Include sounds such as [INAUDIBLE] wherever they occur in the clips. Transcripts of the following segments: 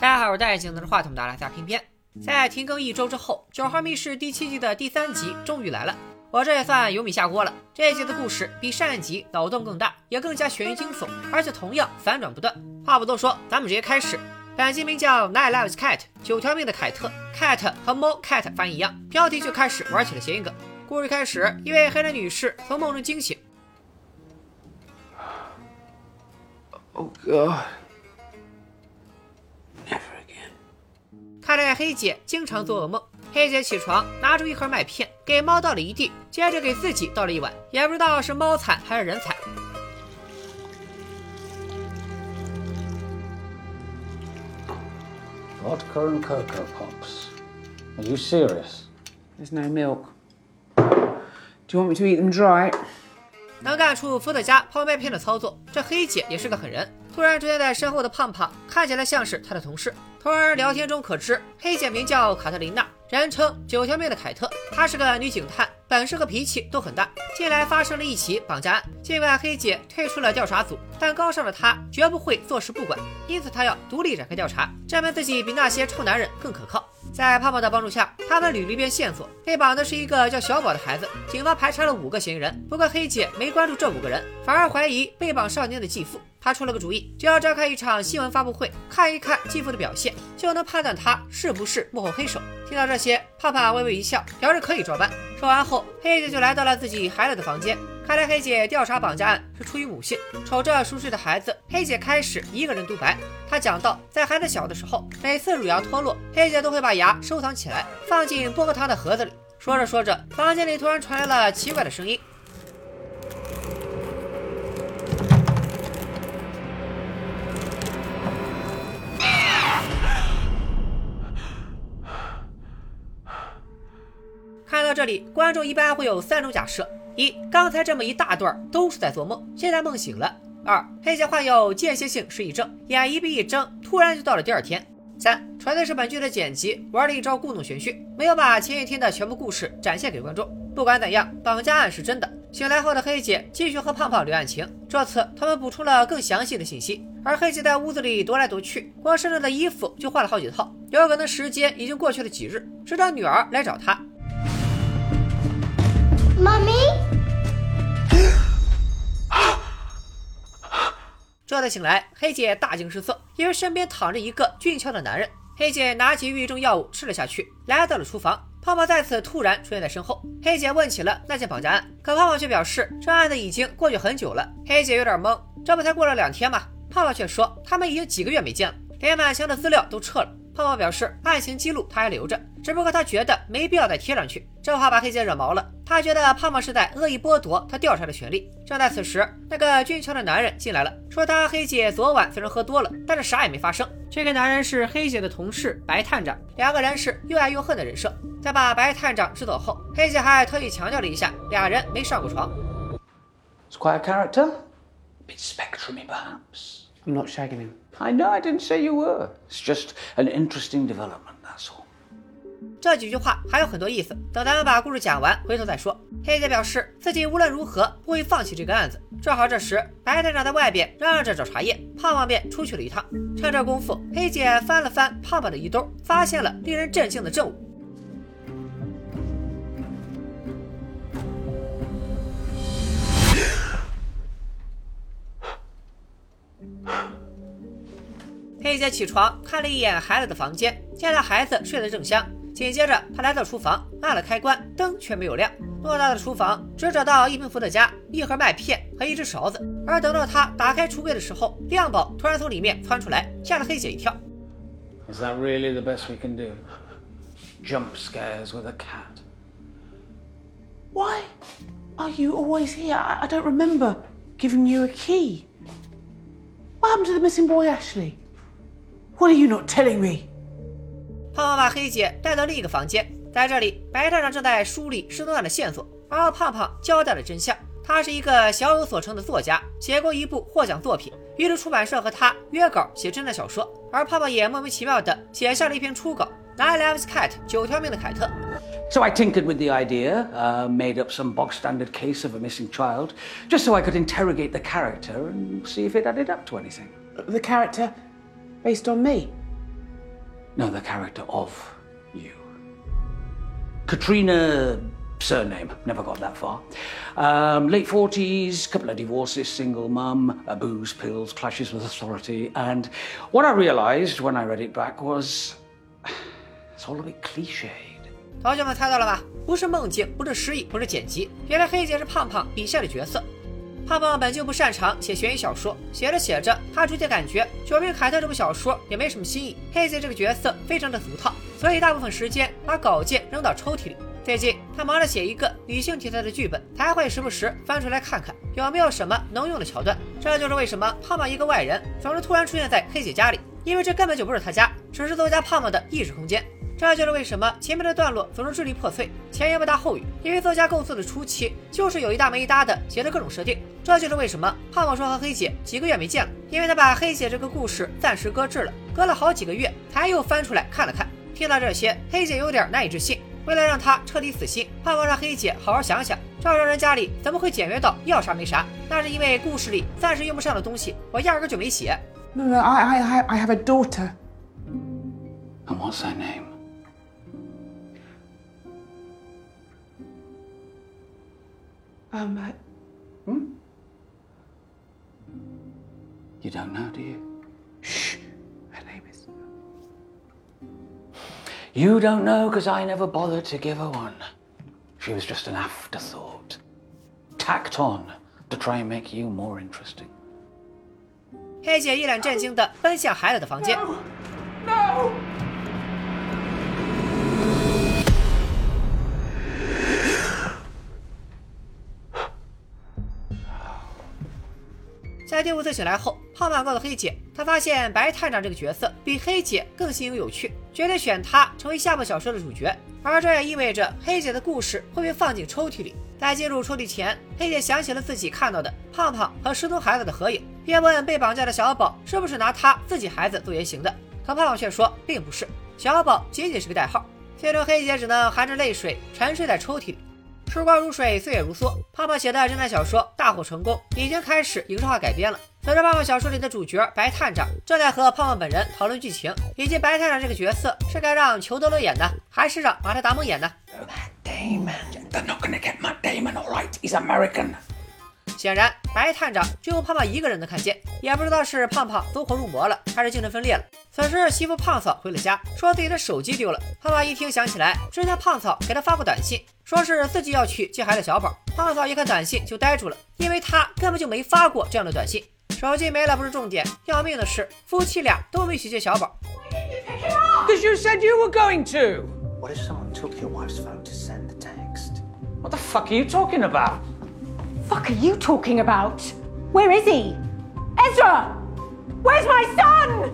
大家好，我是戴眼镜拿着话筒的阿拉加偏偏。在停更一周之后，《九号密室》第七季的第三集终于来了，我这也算有米下锅了。这一集的故事比上一集脑洞更大，也更加悬疑惊悚，而且同样反转不断。话不多说，咱们直接开始。本集名叫《Nine Lives Cat》，九条命的凯特。Cat 和猫 Cat 翻译一样，标题就开始玩起了谐音梗。故事开始，一位黑人女士从梦中惊醒。Oh God. 看来黑姐经常做噩梦。黑姐起床，拿出一盒麦片，给猫倒了一地，接着给自己倒了一碗，也不知道是猫惨还是人惨。Vodka and Cocoa Pops. Are you serious? There's no milk. Do you want me to eat them dry? 能干出伏特加泡麦片的操作，这黑姐也是个狠人。突然出现在身后的胖胖，看起来像是他的同事。从而聊天中可知，黑姐名叫卡特琳娜，人称九条命的凯特。她是个女警探，本事和脾气都很大。近来发生了一起绑架案，尽管黑姐退出了调查组，但高尚的她绝不会坐视不管，因此她要独立展开调查，证明自己比那些臭男人更可靠。在胖胖的帮助下，他们捋了一遍线索，被绑的是一个叫小宝的孩子。警方排查了五个嫌疑人，不过黑姐没关注这五个人，反而怀疑被绑少年的继父。他出了个主意，只要召开一场新闻发布会，看一看继父的表现，就能判断他是不是幕后黑手。听到这些，胖胖微微一笑，表示可以照办。说完后，黑姐就来到了自己孩子的房间。看来黑姐调查绑架案是出于母性。瞅着熟睡的孩子，黑姐开始一个人独白。她讲到，在孩子小的时候，每次乳牙脱落，黑姐都会把牙收藏起来，放进薄荷糖的盒子里。说着说着，房间里突然传来了奇怪的声音。这里，观众一般会有三种假设：一，刚才这么一大段都是在做梦，现在梦醒了；二，黑姐患有间歇性失忆症，眼一闭一睁，突然就到了第二天；三，纯粹是本剧的剪辑玩了一招故弄玄虚，没有把前一天的全部故事展现给观众。不管怎样，绑架案是真的。醒来后的黑姐继续和胖胖聊案情，这次他们补充了更详细的信息。而黑姐在屋子里踱来踱去，光身上的衣服就换了好几套，有可能时间已经过去了几日，直到女儿来找她。Mummy? 这才醒来，黑姐大惊失色，因为身边躺着一个俊俏的男人。黑姐拿起抑郁症药物吃了下去，来到了厨房。胖胖再次突然出现在身后，黑姐问起了那件绑架案，可胖胖却表示这案子已经过去很久了。黑姐有点懵，这不才过了两天吗？胖胖却说他们已经几个月没见了，连满墙的资料都撤了。胖胖表示案情记录他还留着，只不过他觉得没必要再贴上去。这话把黑姐惹毛了，他觉得胖胖是在恶意剥夺他调查的权利。正在此时，那个俊俏的男人进来了，说他黑姐昨晚虽然喝多了，但是啥也没发生。这个男人是黑姐的同事白探长，两个人是又爱又恨的人设。在把白探长支走后，黑姐还特意强调了一下，俩人没上过床。It's quite a character. Bit spectrumy, perhaps. I'm not shagging him. I know I didn't say you were. It's just an interesting development. 这几句话还有很多意思，等咱们把故事讲完，回头再说。黑姐表示自己无论如何不会放弃这个案子。正好这时，白探长在外边嚷嚷着找茶叶，胖胖便出去了一趟。趁这功夫，黑姐翻了翻胖胖的衣兜，发现了令人震惊的证物。黑姐起床看了一眼孩子的房间，见到孩子睡得正香。紧接着，他来到厨房，按了开关，灯却没有亮。偌大的厨房只找到一瓶伏特加、一盒麦片和一只勺子。而等到他打开橱柜的时候，亮宝突然从里面窜出来，吓了黑姐一跳。Is that really the best we can do? Jump scares with a cat. Why are you always here? I, I don't remember giving you a key. What happened to the missing boy, Ashley? What are you not telling me? 胖胖把黑姐带到另一个房间，在这里，白探长正在梳理失踪案的线索，而胖胖交代了真相。他是一个小有所成的作家，写过一部获奖作品，于是出版社和他约稿写侦探小说，而胖胖也莫名其妙的写下了一篇初稿《Nine Lives Cat》九条命的凯特。So I tinkered with the idea, uh, made up some bog standard case of a missing child, just so I could interrogate the character and see if it added up to anything. The character Based on me? No, the character of you. Katrina, surname, never got that far. Um, late 40s, couple of divorces, single mum, uh, booze, pills, clashes with authority. And what I realized when I read it back was [SIGHS] it's all a bit cliched. 同学们猜到了吧？不是梦境，不是失忆，不是剪辑，原来黑姐是胖胖笔下的角色。 胖胖本就不擅长写悬疑小说，写着写着，他逐渐感觉《九命凯特》这部小说也没什么新意，黑姐这个角色非常的俗套，所以大部分时间把稿件扔到抽屉里。最近他忙着写一个女性题材的剧本，才会时不时翻出来看看有没有什么能用的桥段。这就是为什么胖胖一个外人总是突然出现在黑姐家里，因为这根本就不是他家，只是作家胖胖的意识空间。这就是为什么前面的段落总是支离破碎，前言不搭后语，因为作家构思的初期就是有一搭没一搭的写的各种设定。这就是为什么胖胖说和黑姐几个月没见了，因为他把黑姐这个故事暂时搁置了，隔了好几个月才又翻出来看了看。听到这些，黑姐有点难以置信。为了让他彻底死心，胖胖让黑姐好好想想，赵让人家里怎么会简约到要啥没啥？那是因为故事里暂时用不上的东西，我压根就没写。No, no, I, I, I have a daughter. And what's her name? Um, uh, You don't know, do you? shh. Her name is. You don't know because I never bothered to give her one. She was just an afterthought. Tacked on to try and make you more interesting. 黑姐一脸震惊地奔向孩子的房间。 No! 在第五次醒来后，胖胖告诉黑姐，他发现白探长这个角色比黑姐更新颖有趣，决定选他成为下部小说的主角。而这也意味着黑姐的故事会被放进抽屉里。在进入抽屉前，黑姐想起了自己看到的胖胖和失踪孩子的合影，便问被绑架的小宝是不是拿他自己孩子做原型的。可胖胖却说并不是，小宝仅仅是个代号。最终，黑姐只能含着泪水沉睡在抽屉里。时光如水，岁月如梭。胖胖写的侦探小说大获成功，已经开始影视化改编了。随着胖胖小说里的主角白探长正在和胖胖本人讨论剧情，以及白探长这个角色是该让裘德勒演的，还是让马特·达蒙演呢？Damon. They're not gonna get Matt Damon, all right? He's American. 显然，白探长只有胖胖一个人能看见，也不知道是胖胖走火入魔了，还是精神分裂了。此时，媳妇胖嫂回了家，说自己的手机丢了。胖胖一听，想起来之前胖嫂给他发过短信，说是自己要去接孩子小宝。胖嫂一看短信就呆住了，因为他根本就没发过这样的短信。手机没了不是重点，要命的是夫妻俩都没去接小宝。Because you said you were going to! What if someone took your wife's phone to send the text? What the fuck are you talking about? Fuck are you talking about? Where is he? Ezra! Where's my son?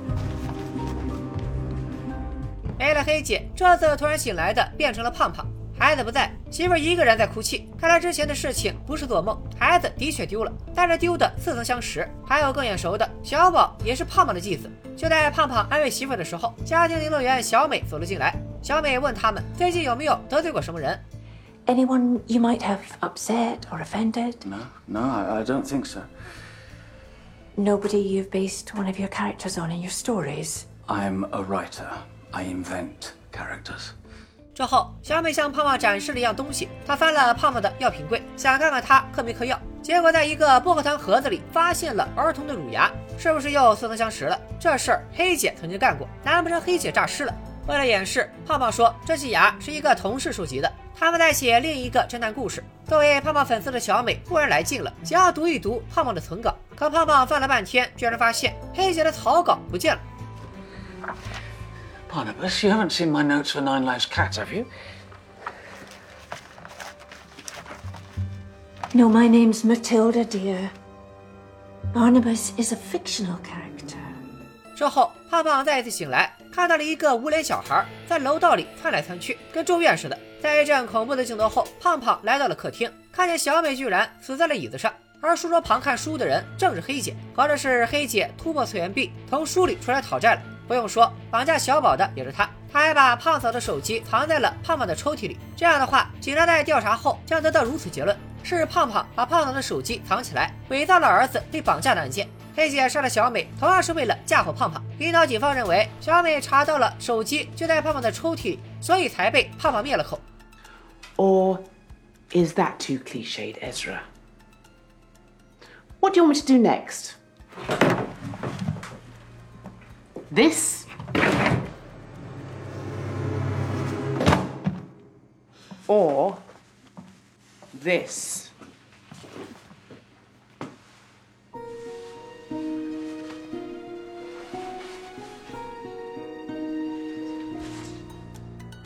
没了黑姐，这次突然醒来的变成了胖胖。孩子不在，媳妇儿一个人在哭泣。看来之前的事情不是做梦，孩子的确丢了，但是丢的似曾相识。还有更眼熟的，小宝也是胖胖的继子。就在胖胖安慰媳妇的时候，家庭游乐园小美走了进来。小美问他们最近有没有得罪过什么人。Anyone you might have upset or offended? No, no, I, I don't think so. Nobody you've based one of your characters on in your stories? I'm a writer. I invent characters. 之后，小美向胖胖展示了一样东西，她翻了胖胖的药品柜，想看看他嗑没嗑药。结果在一个薄荷糖盒子里发现了儿童的乳牙，是不是又似曾相识了？这事儿黑姐曾经干过，难不成黑姐诈尸了？为了掩饰，胖胖说这些牙是一个同事收集的，他们在写另一个侦探故事。作为胖胖粉丝的小美忽然来劲了，想要读一读胖胖的存稿。可胖胖翻了半天，居然发现黑姐的草稿不见了。Barnabas, you haven't seen my notes for Nine Lives Cat, have you? No, my name's Matilda, dear. Barnabas is a fictional character. 之后，胖胖再一次醒来，看到了一个无脸小孩在楼道里窜来窜去，跟咒怨似的。在一阵恐怖的镜头后，胖胖来到了客厅，看见小美居然死在了椅子上，而书桌旁看书的人正是黑姐，合着是黑姐突破次元壁，从书里出来讨债了。不用说，绑架小宝的也是他。他还把胖嫂的手机藏在了胖胖的抽屉里。这样的话，警察在调查后将得到如此结论：是胖胖把胖嫂的手机藏起来，伪造了儿子被绑架的案件。黑姐杀了小美，同样是为了嫁祸胖胖。领导警方认为，小美查到了手机就在胖胖的抽屉里，所以才被胖胖灭了口。Or is that too cliched, Ezra? What do you want me to do next? This? Or this?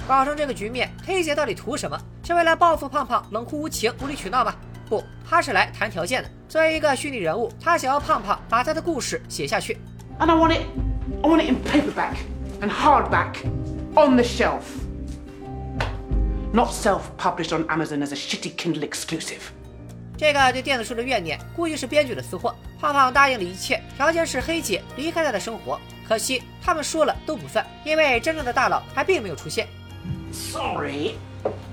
搞成这个局面，黑姐到底图什么？是为了报复胖胖冷酷无情、无理取闹吗？不，她是来谈条件的。作为一个虚拟人物，她想要胖胖把她的故事写下去。And I want it I want it in paperback and hardback on the shelf. Not self-published on Amazon as a shitty Kindle exclusive. 这个对电子书的怨念，估计是编剧的私货。胖胖答应了一切，条件是黑姐离开他的生活。可惜他们说了都不算，因为真正的大佬还并没有出现。Sorry.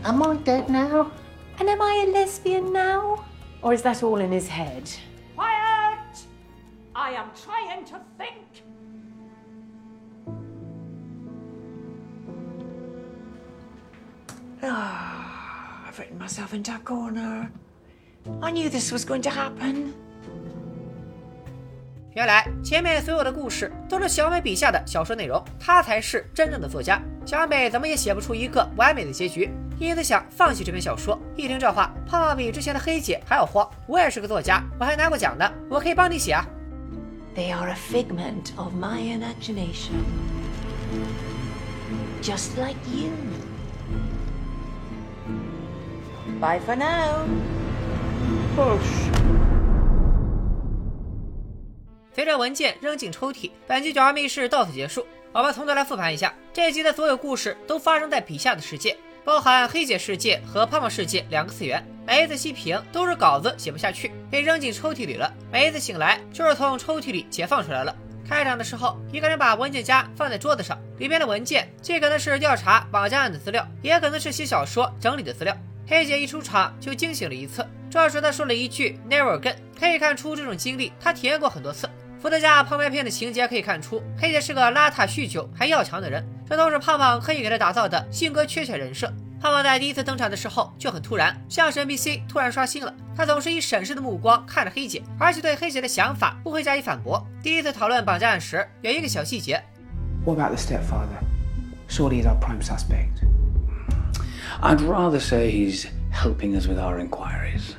Am I dead now? And am I a lesbian now? Or is that all in his head? Quiet! I am trying to think. I've written myself into a corner. I knew this was going to happen. 原来前面所有的故事都是小美笔下的小说内容，她才是真正的作家。 小美怎么也写不出一个完美的结局，因此想放弃这篇小说。一听这话，胖胖比之前的黑姐还要慌。我也是个作家，我还拿过奖呢，我可以帮你写啊。They are a figment of my imagination. Just like you. Bye for now. 哦，sh 随着文件扔进抽屉，本期《九号密室》到此结束。我们从头来复盘一下这一集的所有故事，都发生在笔下的世界，包含黑姐世界和胖胖世界两个次元。每一次熄屏都是稿子写不下去，被扔进抽屉里了；每一次醒来就是从抽屉里解放出来了。开场的时候，一个人把文件夹放在桌子上，里边的文件既可能是调查绑架案的资料，也可能是写小说整理的资料。黑姐一出场就惊醒了一次，这时她说了一句 “never again”，可以看出这种经历她体验过很多次。伏特加泡麦片的情节可以看出，黑姐是个邋遢、酗酒还要强的人，这都是胖胖刻意给她打造的性格缺陷人设。胖胖在第一次登场的时候就很突然，像是 NPC 突然刷新了。他总是以审视的目光看着黑姐，而且对黑姐的想法不会加以反驳。第一次讨论绑架案时，有一个小细节，What about the stepfather? Surely he's our prime suspect. I'd rather say he's helping us with our inquiries.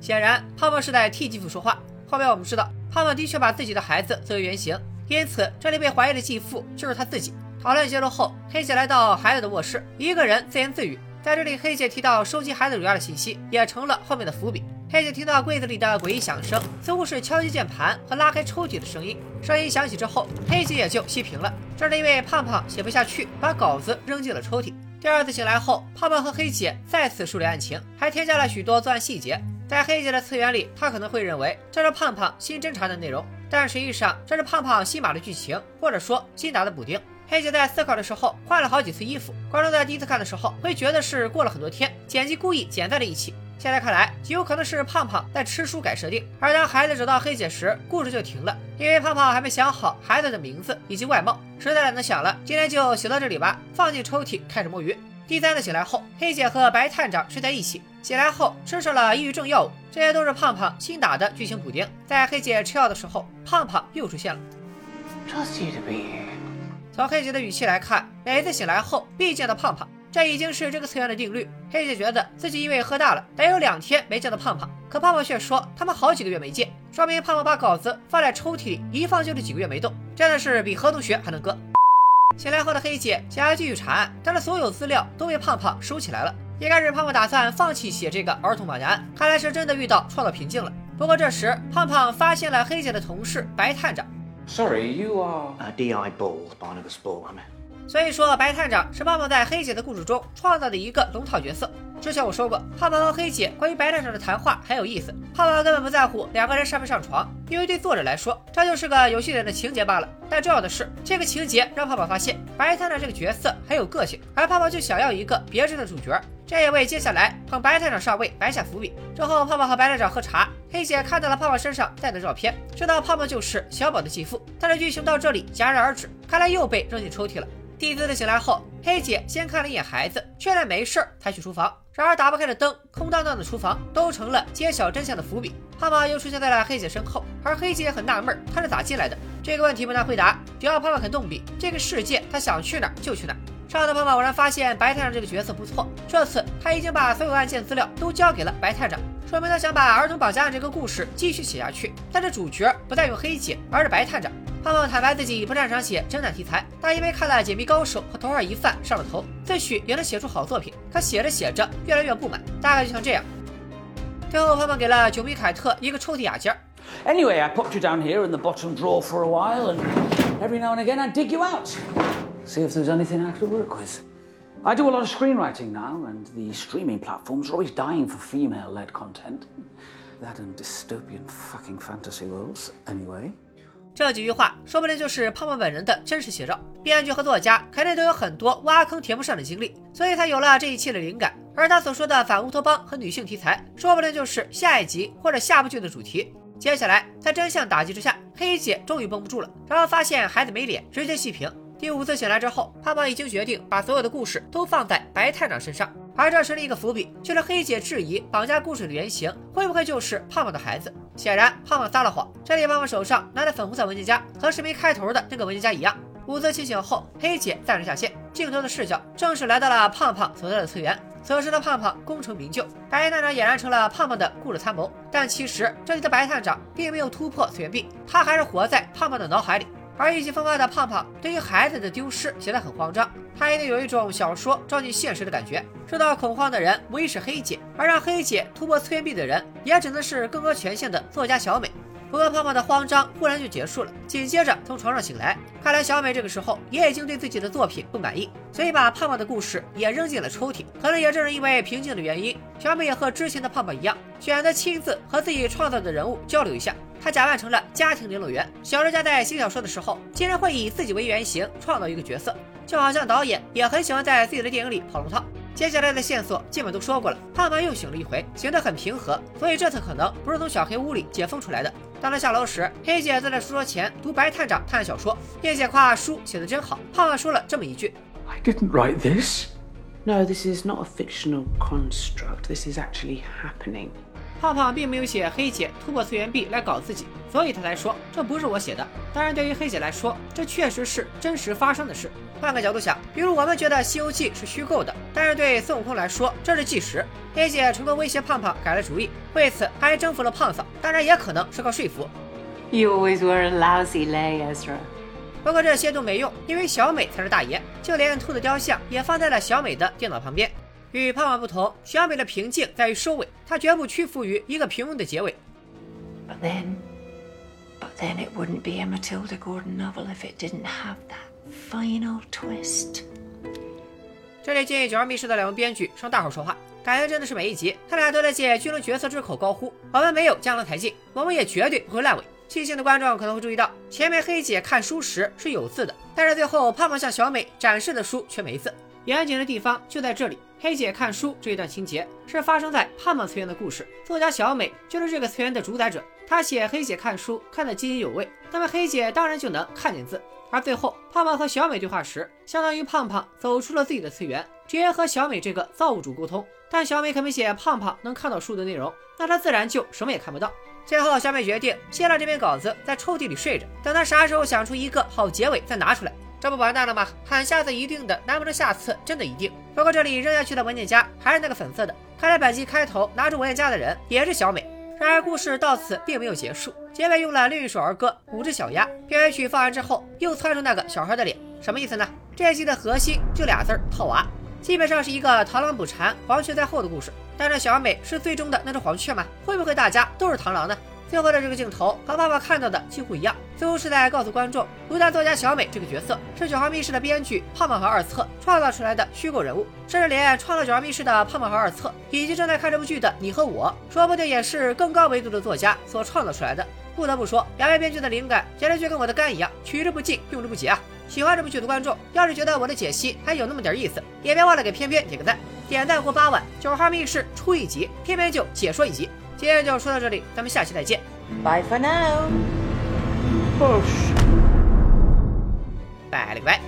显然胖胖是在替继父说话。后面我们知道，胖胖的确把自己的孩子作为原型，因此这里被怀疑的继父就是他自己。讨论结束后，黑姐来到孩子的卧室，一个人自言自语。在这里，黑姐提到收集孩子乳牙的信息，也成了后面的伏笔。黑姐听到柜子里的诡异响声，似乎是敲击键盘和拉开抽屉的声音。声音响起之后，黑姐也就熄屏了。这是因为胖胖写不下去，把稿子扔进了抽屉。第二次醒来后，胖胖和黑姐再次梳理案情，还添加了许多作案细节。在黑姐的次元里，她可能会认为这是胖胖新侦查的内容，但实际上这是胖胖新码的剧情，或者说新打的补丁。黑姐在思考的时候换了好几次衣服，观众在第一次看的时候会觉得是过了很多天，剪辑故意剪在了一起。现在看来，极有可能是胖胖在吃书改设定，而当孩子找到黑姐时，故事就停了，因为胖胖还没想好孩子的名字以及外貌，实在懒得想了。今天就写到这里吧，放进抽屉开始摸鱼。第三次醒来后，黑姐和白探长睡在一起。醒来后吃上了抑郁症药物，这些都是胖胖新打的剧情补丁。在黑姐吃药的时候，胖胖又出现了。从黑姐的语气来看，每次醒来后必见到胖胖，这已经是这个次元的定律。黑姐觉得自己因为喝大了，得有两天没见到胖胖，可胖胖却说他们好几个月没见，说明胖胖把稿子放在抽屉里，一放就是几个月没动，真的是比何同学还能割。醒来后的黑姐想要继续查案，但是所有资料都被胖胖收起来了。一开始胖胖打算放弃写这个儿童绑架案，看来是真的遇到创造瓶颈了。不过这时胖胖发现了黑姐的同事白探长，Sorry, you are. Uh, D.I. Ball, Barnabas Ball, I'm 所以说白探长是胖胖在黑姐的故事中创造的一个龙套角色。之前我说过，胖胖和黑姐关于白探长的谈话很有意思。胖胖根本不在乎两个人上没上床，因为对作者来说，这就是个有趣点的情节罢了。但重要的是，这个情节让胖胖发现白探长这个角色很有个性，而胖胖就想要一个别致的主角。这也为接下来捧白探长上位埋下伏笔。之后，胖胖和白探长喝茶，黑姐看到了胖胖身上带的照片，知道胖胖就是小宝的继父。但是剧情到这里戛然而止，看来又被扔进抽屉了。第一次醒来后，黑姐先看了一眼孩子，确认没事儿，才去厨房。然而打不开的灯，空荡荡的厨房都成了揭晓真相的伏笔。胖胖又出现在了黑姐身后，而黑姐也很纳闷，他是咋进来的？这个问题不难回答，只要胖胖肯动笔，这个世界他想去哪儿就去哪儿。上次胖胖偶然发现白探长这个角色不错，这次他已经把所有案件资料都交给了白探长，说明他想把儿童绑架案这个故事继续写下去。但是主角不再用黑姐，而是白探长。胖胖坦白自己不擅长写侦探题材，但因为看了《解密高手》和《头号疑犯》上了头，自诩也能写出好作品。可写着写着越来越不满，大概就像这样。最后，胖胖给了九米凯特一个抽屉雅间。Anyway, I popped you down here in the bottom drawer for a while, and every now and again I dig you out, see if there's anything I could work with. I do a lot of screenwriting now, and the streaming platforms are always dying for female-led content. That and dystopian fucking fantasy worlds, anyway. 这几句话说不定就是胖胖本人的真实写照。编剧和作家肯定都有很多挖坑填不上的经历，所以才有了这一期的灵感。而他所说的反乌托邦和女性题材，说不定就是下一集或者下部剧的主题。接下来，在真相打击之下，黑姐终于绷不住了，然后发现孩子没脸，直接细评。第五次醒来之后，胖胖已经决定把所有的故事都放在白探长身上，而这是另一个伏笔，就是黑姐质疑绑架故事的原型会不会就是胖胖的孩子。显然，胖胖撒了谎。这里胖胖手上拿的粉红色文件夹和视频开头的那个文件夹一样。伍兹清醒后，黑姐暂时下线，镜头的视角正式来到了胖胖所在的次元。此时的胖胖功成名就，白探长俨然成了胖胖的故事参谋。但其实这里的白探长并没有突破次元壁，他还是活在胖胖的脑海里。而意气风发的胖胖对于孩子的丢失显得很慌张，他一定有一种小说照进现实的感觉。受到恐慌的人无疑是黑姐，而让黑姐突破催眠壁的人也只能是更高权限的作家小美。不过胖胖的慌张忽然就结束了，紧接着从床上醒来。看来小美这个时候也已经对自己的作品不满意，所以把胖胖的故事也扔进了抽屉。可能也正是因为平静的原因，小美也和之前的胖胖一样，选择亲自和自己创造的人物交流一下。她假扮成了家庭联络员。小说家在写小说的时候，竟然会以自己为原型创造一个角色，就好像导演也很喜欢在自己的电影里跑龙套。接下来的线索基本都说过了，胖胖又醒了一回，醒得很平和，所以这次可能不是从小黑屋里解封出来的。当他下楼时，黑姐坐在书桌前读白探长探案小说，并且夸书写的真好。胖胖说了这么一句：“I didn't write this. No, this is not a fictional construct. This is actually happening.” 胖胖并没有写黑姐突破次元壁来搞自己，所以他才说这不是我写的。当然，对于黑姐来说，这确实是真实发生的事。换个角度想，比如我们觉得《西游记》是虚构的，但是对孙悟空来说这是纪实。黑姐成功威胁胖胖改了主意，为此还征服了胖嫂，当然也可能是靠说服。You always were a lousy lay, Ezra. 不过这些都没用，因为小美才是大爷，就连兔子雕像也放在了小美的电脑旁边。与胖胖不同，小美的平静在于收尾，她绝不屈服于一个平庸的结尾。But then, but then it wouldn't be a Matilda Gordon novel if it didn't have that final twist. 这里建议《九二密室》的两位编剧上大伙说话，感觉真的是每一集他俩都在借剧中角色之口高呼：“我们没有江郎才尽，我们也绝对不会烂尾。”细心的观众可能会注意到，前面黑姐看书时是有字的，但是最后胖胖向小美展示的书却没字。严谨的地方就在这里。黑姐看书这一段情节是发生在胖胖次元的故事，作家小美就是这个次元的主宰者。她写黑姐看书看得津津有味，那么黑姐当然就能看见字。而最后胖胖和小美对话时，相当于胖胖走出了自己的次元，直接和小美这个造物主沟通。但小美可没写胖胖能看到书的内容，那她自然就什么也看不到。最后小美决定卸了这篇稿子，在抽屉里睡着，等她啥时候想出一个好结尾再拿出来。这不完蛋了吗？喊下次一定的，难不成下次真的一定？不过这里扔下去的文件夹还是那个粉色的，看来本集开头拿出文件夹的人也是小美。然而故事到此并没有结束，结尾用了另一首儿歌《五只小鸭》，片尾曲放完之后又窜出那个小孩的脸，什么意思呢？这一集的核心就俩字儿：套娃。基本上是一个螳螂捕蝉，黄雀在后的故事。但这小美是最终的那只黄雀吗？会不会大家都是螳螂呢？最后的这个镜头和爸爸看到的几乎一样，似乎是在告诉观众，独家作家小美这个角色是《九号密室》的编剧胖胖和二册创造出来的虚构人物，甚至连创造《九号密室》的胖胖和二册，以及正在看这部剧的你和我，说不定也是更高维度的作家所创造出来的。不得不说，两位编剧的灵感简直就跟我的肝一样，取之不尽，用之不竭啊！喜欢这部剧的观众，要是觉得我的解析还有那么点意思，也别忘了给偏偏点个赞，点赞过八万，《九号密室》出一集，偏偏就解说一集。今天就说到这里，咱们下期再见，Bye for now. Push. 拜了个拜。